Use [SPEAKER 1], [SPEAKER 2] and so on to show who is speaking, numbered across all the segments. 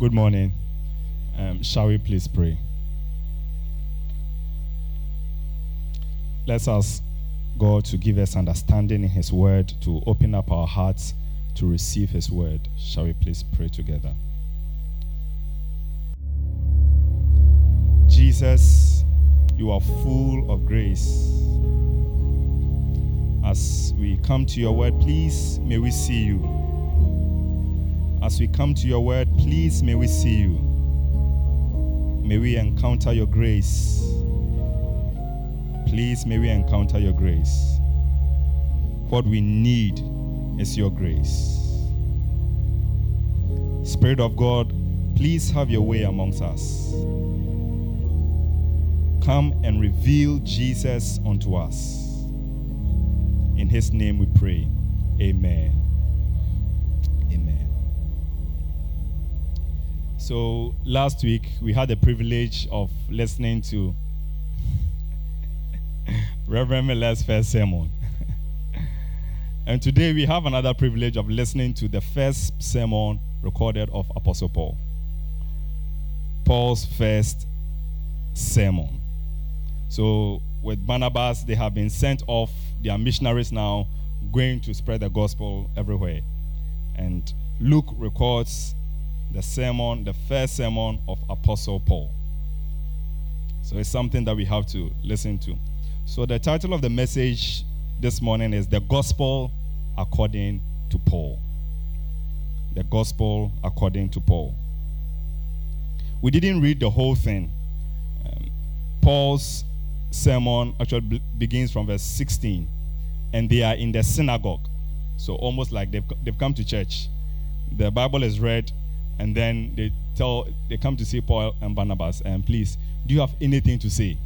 [SPEAKER 1] Good morning. Um, shall we please pray? Let's ask God to give us understanding in His word, to open up our hearts to receive His word. Shall we please pray together? Jesus, you are full of grace. As we come to your word, please may we see you. As we come to your word, please may we see you. May we encounter your grace. Please may we encounter your grace. What we need is your grace. Spirit of God, please have your way amongst us. Come and reveal Jesus unto us. In his name we pray. Amen. So last week we had the privilege of listening to Reverend Miller's first sermon. and today we have another privilege of listening to the first sermon recorded of Apostle Paul. Paul's first sermon. So, with Barnabas, they have been sent off. They are missionaries now, going to spread the gospel everywhere. And Luke records the sermon, the first sermon of Apostle Paul. So, it's something that we have to listen to. So, the title of the message this morning is The Gospel According to Paul. The Gospel According to Paul. We didn't read the whole thing. Um, Paul's sermon actually begins from verse 16, and they are in the synagogue. So, almost like they've, they've come to church. The Bible is read, and then they tell they come to see Paul and Barnabas, and please, do you have anything to say?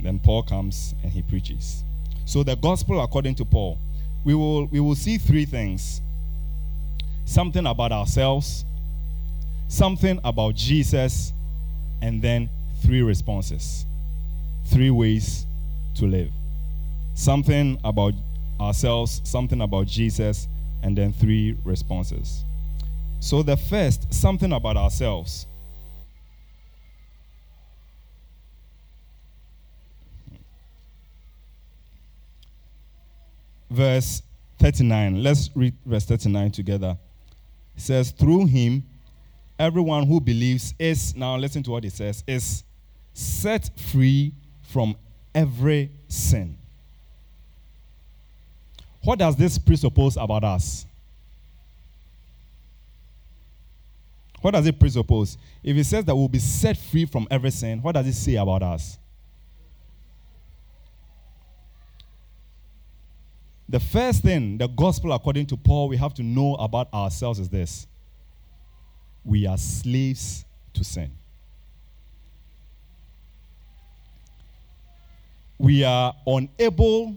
[SPEAKER 1] Then Paul comes and he preaches. So the gospel according to Paul, we will we will see three things. Something about ourselves, something about Jesus, and then three responses. Three ways to live. Something about ourselves, something about Jesus, and then three responses. So the first, something about ourselves. verse 39. Let's read verse 39 together. It says, Through him, everyone who believes is, now listen to what it says, is set free from every sin. What does this presuppose about us? What does it presuppose? If it says that we'll be set free from every sin, what does it say about us? The first thing, the gospel according to Paul, we have to know about ourselves is this we are slaves to sin. We are unable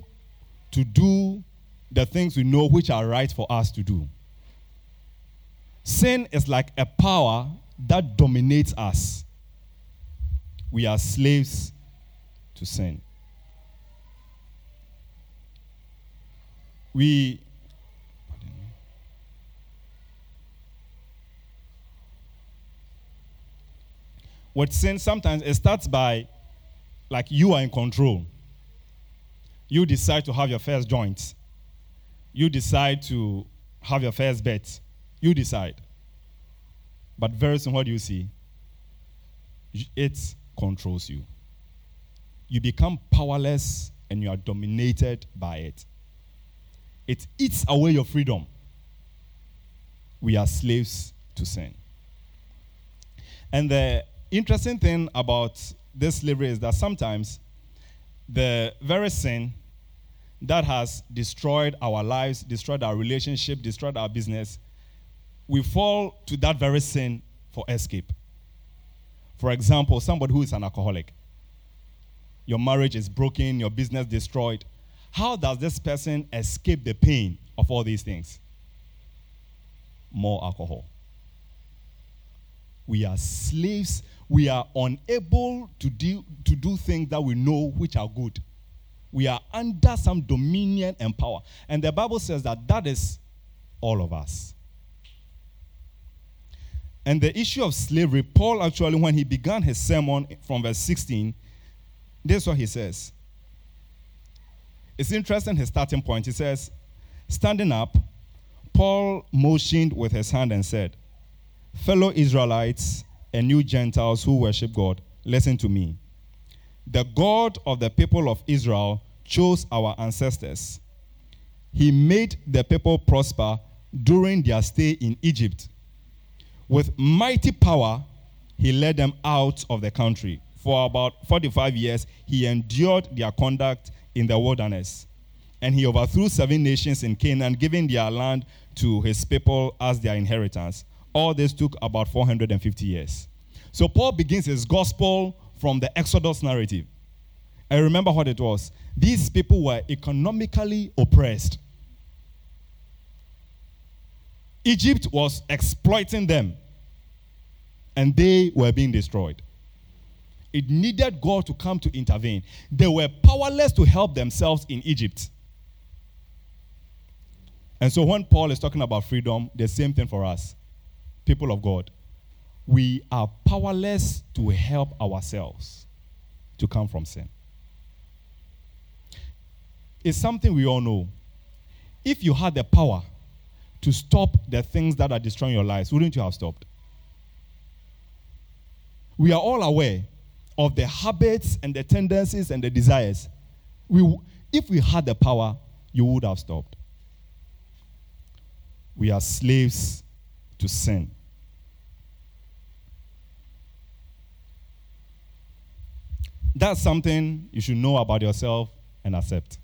[SPEAKER 1] to do the things we know which are right for us to do. Sin is like a power that dominates us. We are slaves to sin. we with sin sometimes it starts by like you are in control you decide to have your first joint you decide to have your first bet you decide but very soon what do you see it controls you you become powerless and you are dominated by it it eats away your freedom. We are slaves to sin. And the interesting thing about this slavery is that sometimes the very sin that has destroyed our lives, destroyed our relationship, destroyed our business, we fall to that very sin for escape. For example, somebody who is an alcoholic. Your marriage is broken, your business destroyed. How does this person escape the pain of all these things? More alcohol. We are slaves. We are unable to do, to do things that we know which are good. We are under some dominion and power. And the Bible says that that is all of us. And the issue of slavery, Paul actually, when he began his sermon from verse 16, this is what he says. It's interesting his starting point. He says, Standing up, Paul motioned with his hand and said, Fellow Israelites and you Gentiles who worship God, listen to me. The God of the people of Israel chose our ancestors. He made the people prosper during their stay in Egypt with mighty power, he led them out of the country. For about 45 years, he endured their conduct in the wilderness. And he overthrew seven nations in Canaan, giving their land to his people as their inheritance. All this took about 450 years. So Paul begins his gospel from the Exodus narrative. And remember what it was. These people were economically oppressed. Egypt was exploiting them, and they were being destroyed. It needed God to come to intervene. They were powerless to help themselves in Egypt. And so when Paul is talking about freedom, the same thing for us, people of God. We are powerless to help ourselves to come from sin. It's something we all know. If you had the power to stop the things that are destroying your lives, wouldn't you have stopped? We are all aware of the habits and the tendencies and the desires. We, if we had the power, you would have stopped. We are slaves to sin. That's something you should know about yourself and accept.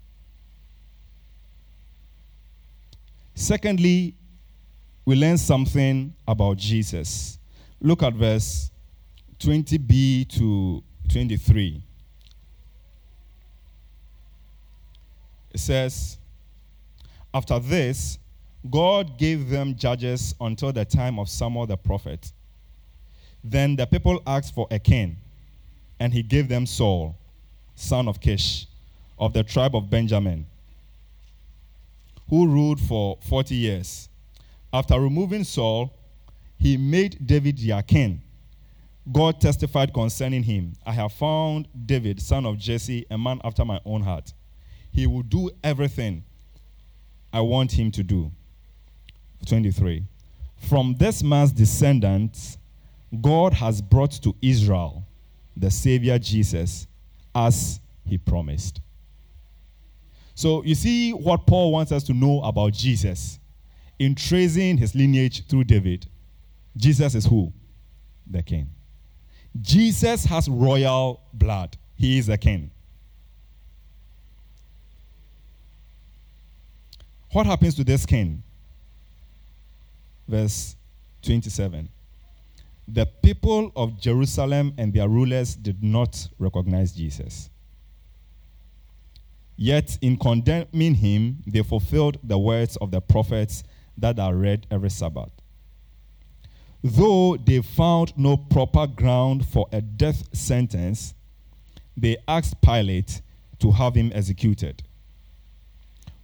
[SPEAKER 1] Secondly, we learn something about Jesus. Look at verse 20b to 23. It says, After this, God gave them judges until the time of Samuel the prophet. Then the people asked for a king, and he gave them Saul, son of Kish, of the tribe of Benjamin who ruled for 40 years. After removing Saul, he made David their king. God testified concerning him I have found David, son of Jesse, a man after my own heart. He will do everything I want him to do. 23. From this man's descendants, God has brought to Israel the Savior Jesus as he promised. So you see what Paul wants us to know about Jesus in tracing his lineage through David. Jesus is who? The king. Jesus has royal blood. He is a king. What happens to this king? Verse 27. The people of Jerusalem and their rulers did not recognize Jesus. Yet, in condemning him, they fulfilled the words of the prophets that are read every Sabbath. Though they found no proper ground for a death sentence, they asked Pilate to have him executed.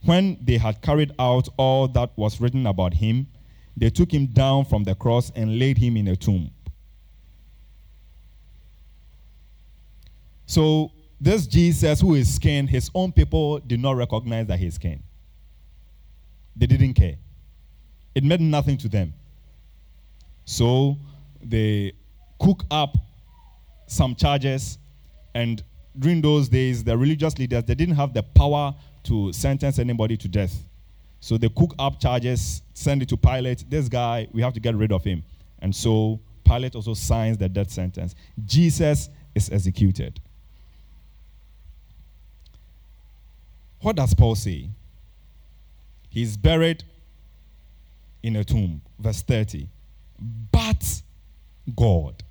[SPEAKER 1] When they had carried out all that was written about him, they took him down from the cross and laid him in a tomb. So this Jesus who is king, his own people did not recognize that he's king. They didn't care. It meant nothing to them. So they cook up some charges, and during those days, the religious leaders they didn't have the power to sentence anybody to death. So they cook up charges, send it to Pilate. This guy, we have to get rid of him. And so Pilate also signs the death sentence. Jesus is executed. What does Paul say? He's buried in a tomb. Verse 30. But God.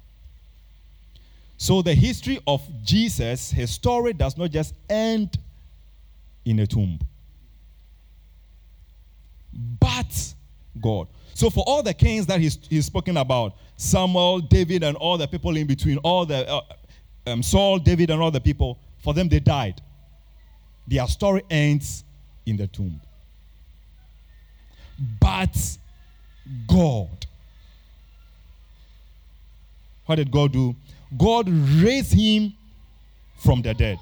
[SPEAKER 1] So the history of Jesus, his story does not just end in a tomb. But God. So for all the kings that he's, he's spoken about, Samuel, David, and all the people in between, all the uh, um, Saul, David, and all the people, for them they died their story ends in the tomb. But God, what did God do? God raised him from the dead.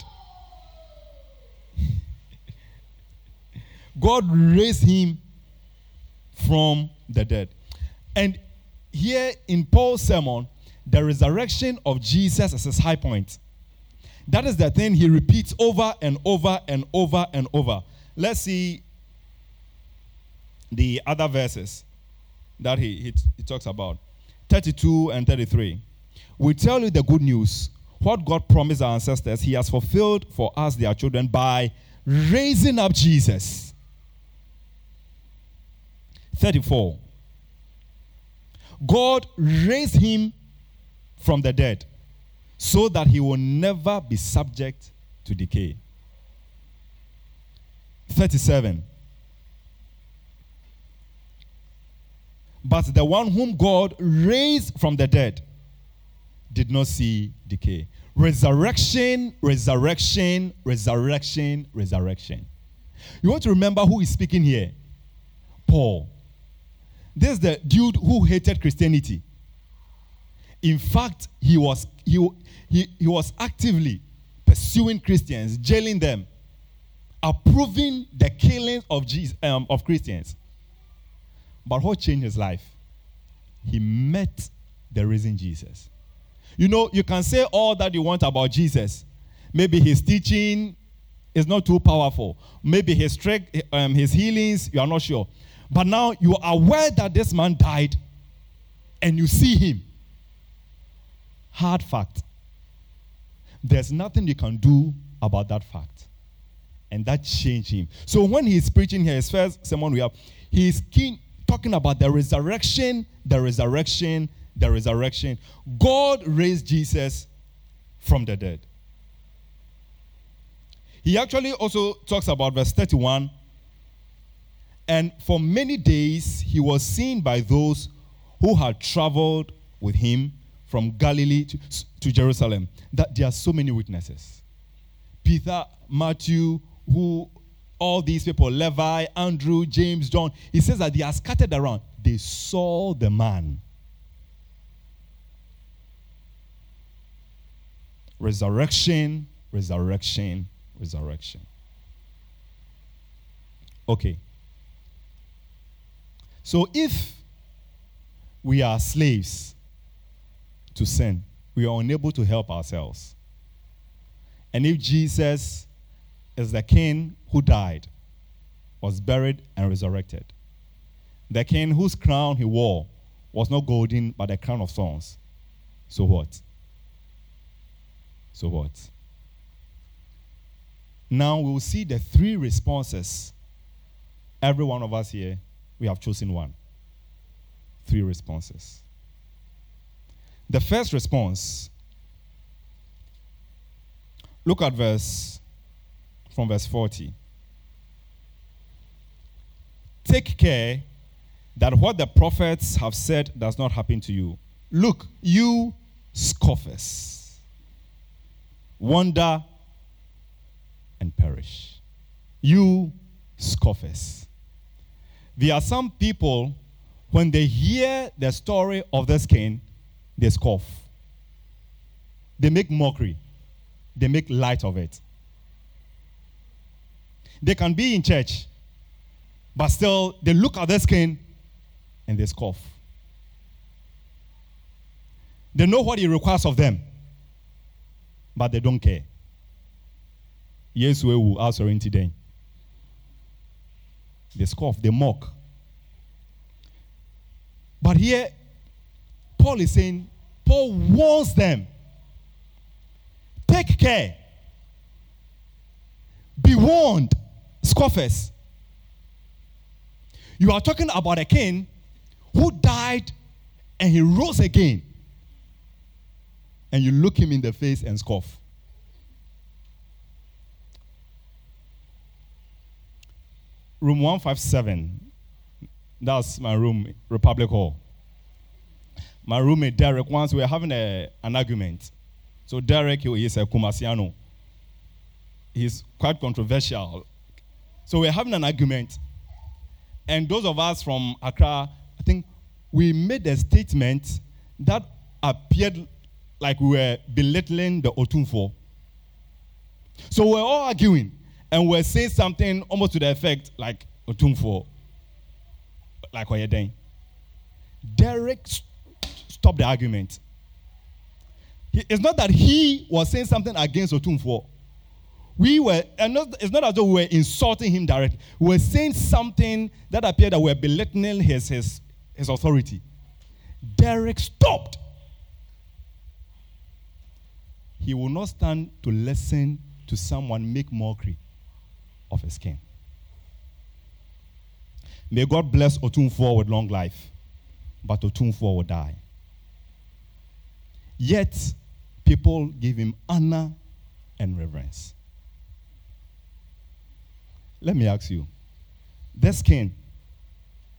[SPEAKER 1] God raised him from the dead. And here in Paul's sermon, the resurrection of Jesus is his high point. That is the thing he repeats over and over and over and over. Let's see the other verses that he, he, he talks about 32 and 33. We tell you the good news. What God promised our ancestors, He has fulfilled for us, their children, by raising up Jesus. 34. God raised him from the dead so that he will never be subject to decay. 37. But the one whom God raised from the dead did not see decay. Resurrection, resurrection, resurrection, resurrection. You want to remember who is speaking here? Paul. This is the dude who hated Christianity. In fact, he was, he, he, he was actively pursuing Christians, jailing them, approving the killing of, Jesus, um, of Christians. But what changed his life? He met the risen Jesus. You know, you can say all that you want about Jesus. Maybe his teaching is not too powerful. Maybe his, um, his healings, you are not sure. But now you are aware that this man died and you see him. Hard fact. There's nothing you can do about that fact. And that changed him. So when he's preaching here, his first sermon we have, he's keen, talking about the resurrection, the resurrection, the resurrection. God raised Jesus from the dead. He actually also talks about verse 31 and for many days he was seen by those who had traveled with him from Galilee to, to Jerusalem. That there are so many witnesses. Peter, Matthew, who all these people, Levi, Andrew, James, John, he says that they are scattered around. They saw the man. Resurrection, resurrection, resurrection. Okay. So if we are slaves to sin, we are unable to help ourselves. And if Jesus is the king who died, was buried, and resurrected, the king whose crown he wore was not golden, but a crown of thorns. So what? So what? Now we will see the three responses every one of us here we have chosen one. Three responses. The first response, look at verse from verse 40. Take care that what the prophets have said does not happen to you. Look, you scoffers, wonder and perish. You scoffers. There are some people, when they hear the story of this king, they scoff. They make mockery. They make light of it. They can be in church, but still they look at this skin and they scoff. They know what he requires of them, but they don't care. Yes, we will answer in today. They scoff, they mock. But here, Paul is saying, Paul warns them take care, be warned, scoffers. You are talking about a king who died and he rose again. And you look him in the face and scoff. room 157. That's my room, Republic Hall. My roommate Derek, once we were having a, an argument. So Derek, he is a Kumasiano. He's quite controversial. So we're having an argument. And those of us from Accra, I think we made a statement that appeared like we were belittling the Otumfuo. So we're all arguing and we're saying something almost to the effect like Otumfuo, like Oyeden. Derek st- stopped the argument. It's not that he was saying something against Otumfuo. We were, and not, it's not as though we were insulting him directly. We were saying something that appeared that we were belittling his, his, his authority. Derek stopped. He will not stand to listen to someone make mockery of his king. May God bless Otumfuo with long life, but Otumfuo will die. Yet, people give him honor and reverence. Let me ask you this king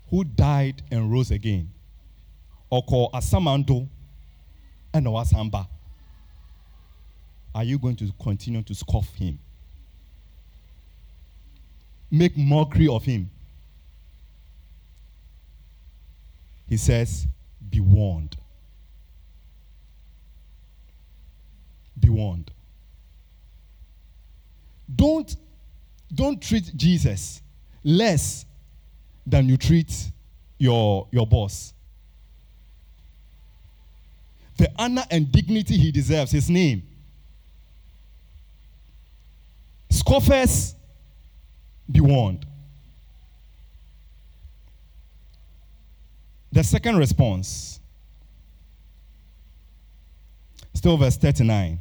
[SPEAKER 1] who died and rose again, or called Asamando and Wasamba, are you going to continue to scoff him? Make mockery of him? He says, Be warned. Be warned. Don't, don't treat Jesus less than you treat your, your boss. The honor and dignity he deserves, his name. Scoffers, be warned. The second response, still verse 39.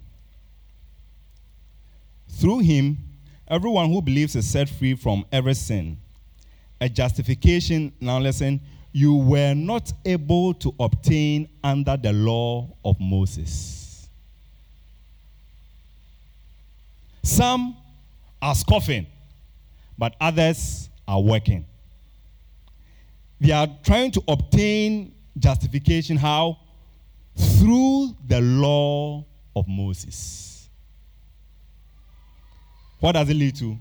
[SPEAKER 1] Through him, everyone who believes is set free from every sin. A justification, now listen, you were not able to obtain under the law of Moses. Some are scoffing, but others are working. They are trying to obtain justification how? Through the law of Moses. What does it lead to?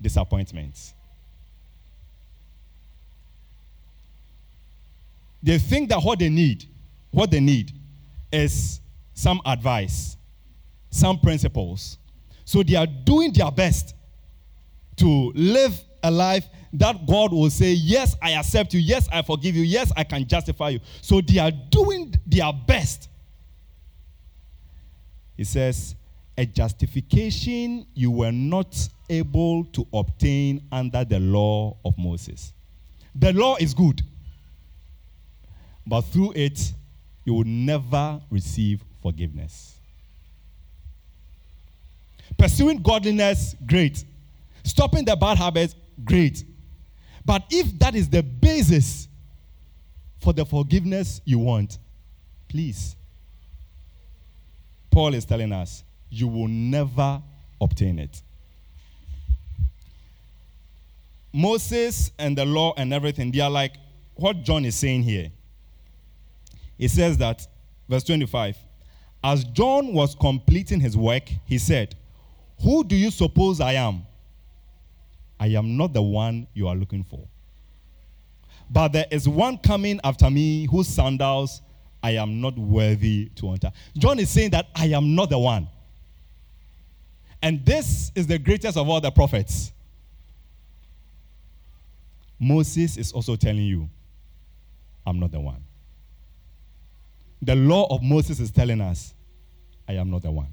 [SPEAKER 1] Disappointments. They think that what they need, what they need is some advice, some principles. So they are doing their best to live a life that God will say, Yes, I accept you. Yes, I forgive you. Yes, I can justify you. So they are doing their best. He says, A justification you were not able to obtain under the law of Moses. The law is good, but through it, you will never receive forgiveness. Pursuing godliness, great. Stopping the bad habits, great. But if that is the basis for the forgiveness you want, please, Paul is telling us, you will never obtain it. Moses and the law and everything, they are like what John is saying here. He says that, verse 25, as John was completing his work, he said, Who do you suppose I am? I am not the one you are looking for. But there is one coming after me whose sandals I am not worthy to enter. John is saying that I am not the one. And this is the greatest of all the prophets. Moses is also telling you, I'm not the one. The law of Moses is telling us, I am not the one.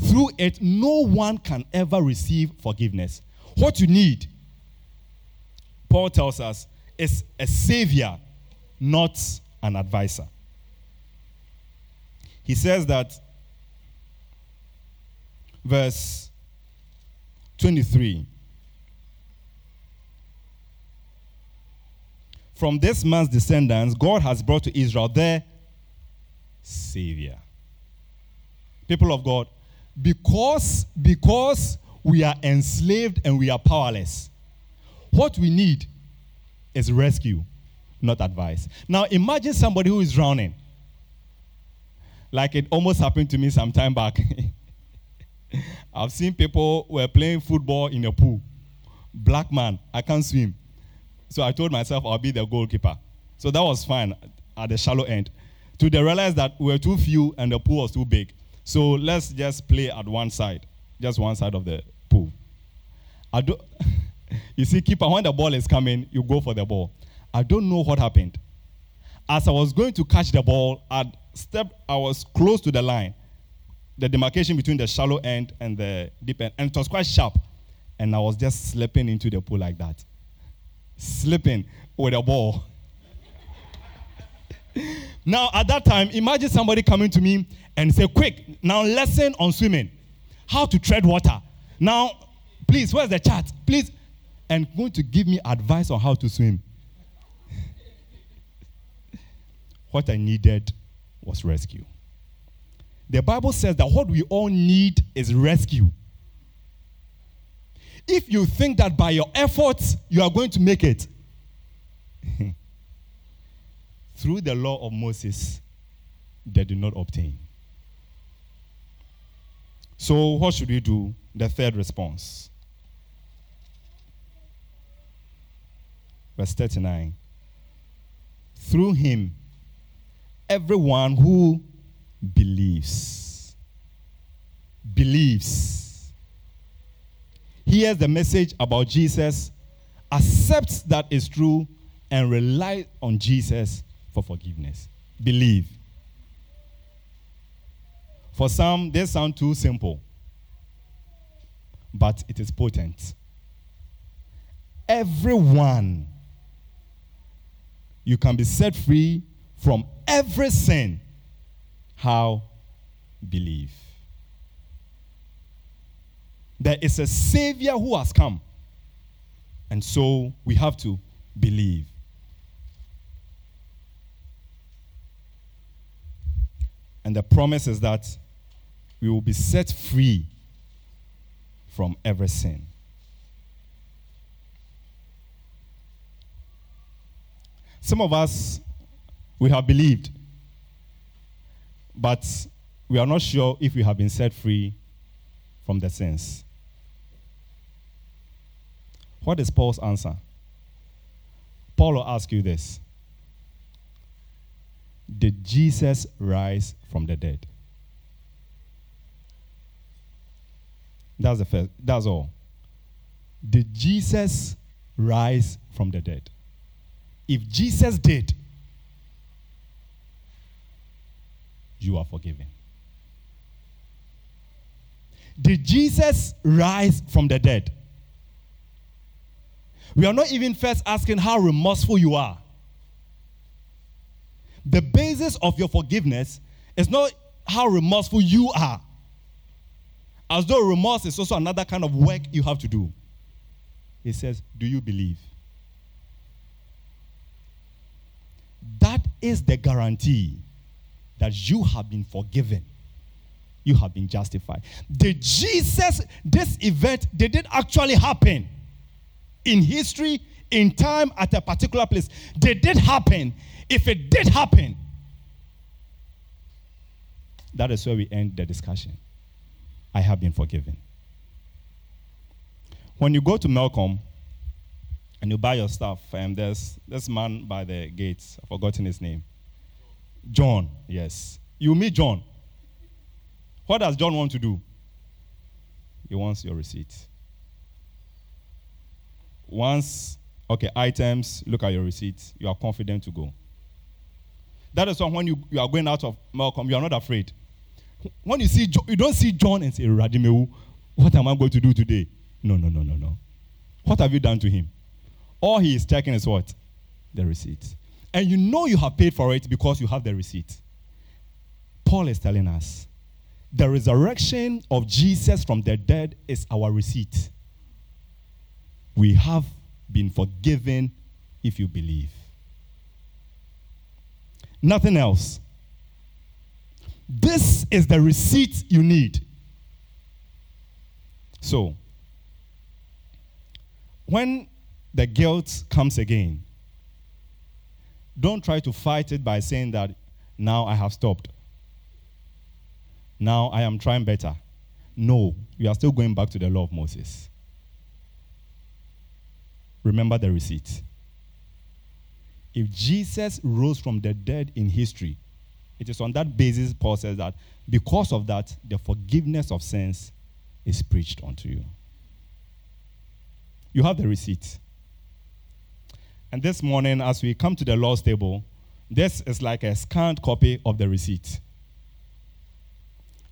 [SPEAKER 1] Through it, no one can ever receive forgiveness. What you need, Paul tells us, is a savior, not an advisor. He says that, verse 23 From this man's descendants, God has brought to Israel their savior. People of God, because because we are enslaved and we are powerless, what we need is rescue, not advice. Now imagine somebody who is drowning. Like it almost happened to me some time back. I've seen people were playing football in a pool. Black man, I can't swim. So I told myself I'll be the goalkeeper. So that was fine at the shallow end. To the realize that we were too few and the pool was too big. So let's just play at one side, just one side of the pool. I do, you see, keeper, when the ball is coming, you go for the ball. I don't know what happened. As I was going to catch the ball, I step, I was close to the line, the demarcation between the shallow end and the deep end, and it was quite sharp. And I was just slipping into the pool like that. Slipping with a ball. now, at that time, imagine somebody coming to me and say, Quick, now lesson on swimming, how to tread water. Now, please, where's the chart? Please. And going to give me advice on how to swim. what I needed was rescue. The Bible says that what we all need is rescue. If you think that by your efforts you are going to make it, through the law of Moses, they did not obtain. So, what should we do? The third response. Verse 39. Through him, everyone who believes, believes, hears the message about Jesus, accepts that is true, and relies on Jesus for forgiveness. Believe. For some, they sound too simple, but it is potent. Everyone, you can be set free from every sin. How? Believe. There is a Savior who has come. And so we have to believe. And the promise is that we will be set free from every sin. Some of us, we have believed, but we are not sure if we have been set free from the sins. What is Paul's answer? Paul will ask you this Did Jesus rise from the dead? That's the first. That's all. Did Jesus rise from the dead? If Jesus did, you are forgiven. Did Jesus rise from the dead? We are not even first asking how remorseful you are. The basis of your forgiveness is not how remorseful you are. As though remorse is also another kind of work you have to do. He says, Do you believe? That is the guarantee that you have been forgiven. You have been justified. Did Jesus, this event, did it actually happen in history, in time, at a particular place? Did it happen? If it did happen, that is where we end the discussion. I have been forgiven. When you go to Melcom and you buy your stuff, and there's this man by the gates, I've forgotten his name. John, yes. You meet John. What does John want to do? He wants your receipt. Once, okay, items, look at your receipt. You are confident to go. That is why when you, you are going out of Melcom, you are not afraid. When you see, you don't see John and say, Radimeu, what am I going to do today? No, no, no, no, no. What have you done to him? All he is checking is what? The receipt. And you know you have paid for it because you have the receipt. Paul is telling us the resurrection of Jesus from the dead is our receipt. We have been forgiven if you believe. Nothing else. This is the receipt you need. So, when the guilt comes again, don't try to fight it by saying that now I have stopped. Now I am trying better. No, you are still going back to the law of Moses. Remember the receipt. If Jesus rose from the dead in history, It is on that basis, Paul says that because of that, the forgiveness of sins is preached unto you. You have the receipt. And this morning, as we come to the Lord's table, this is like a scanned copy of the receipt.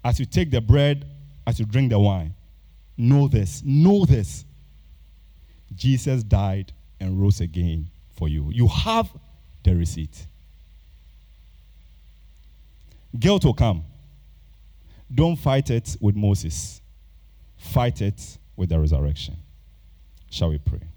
[SPEAKER 1] As you take the bread, as you drink the wine, know this, know this. Jesus died and rose again for you. You have the receipt. Guilt will come. Don't fight it with Moses, fight it with the resurrection. Shall we pray?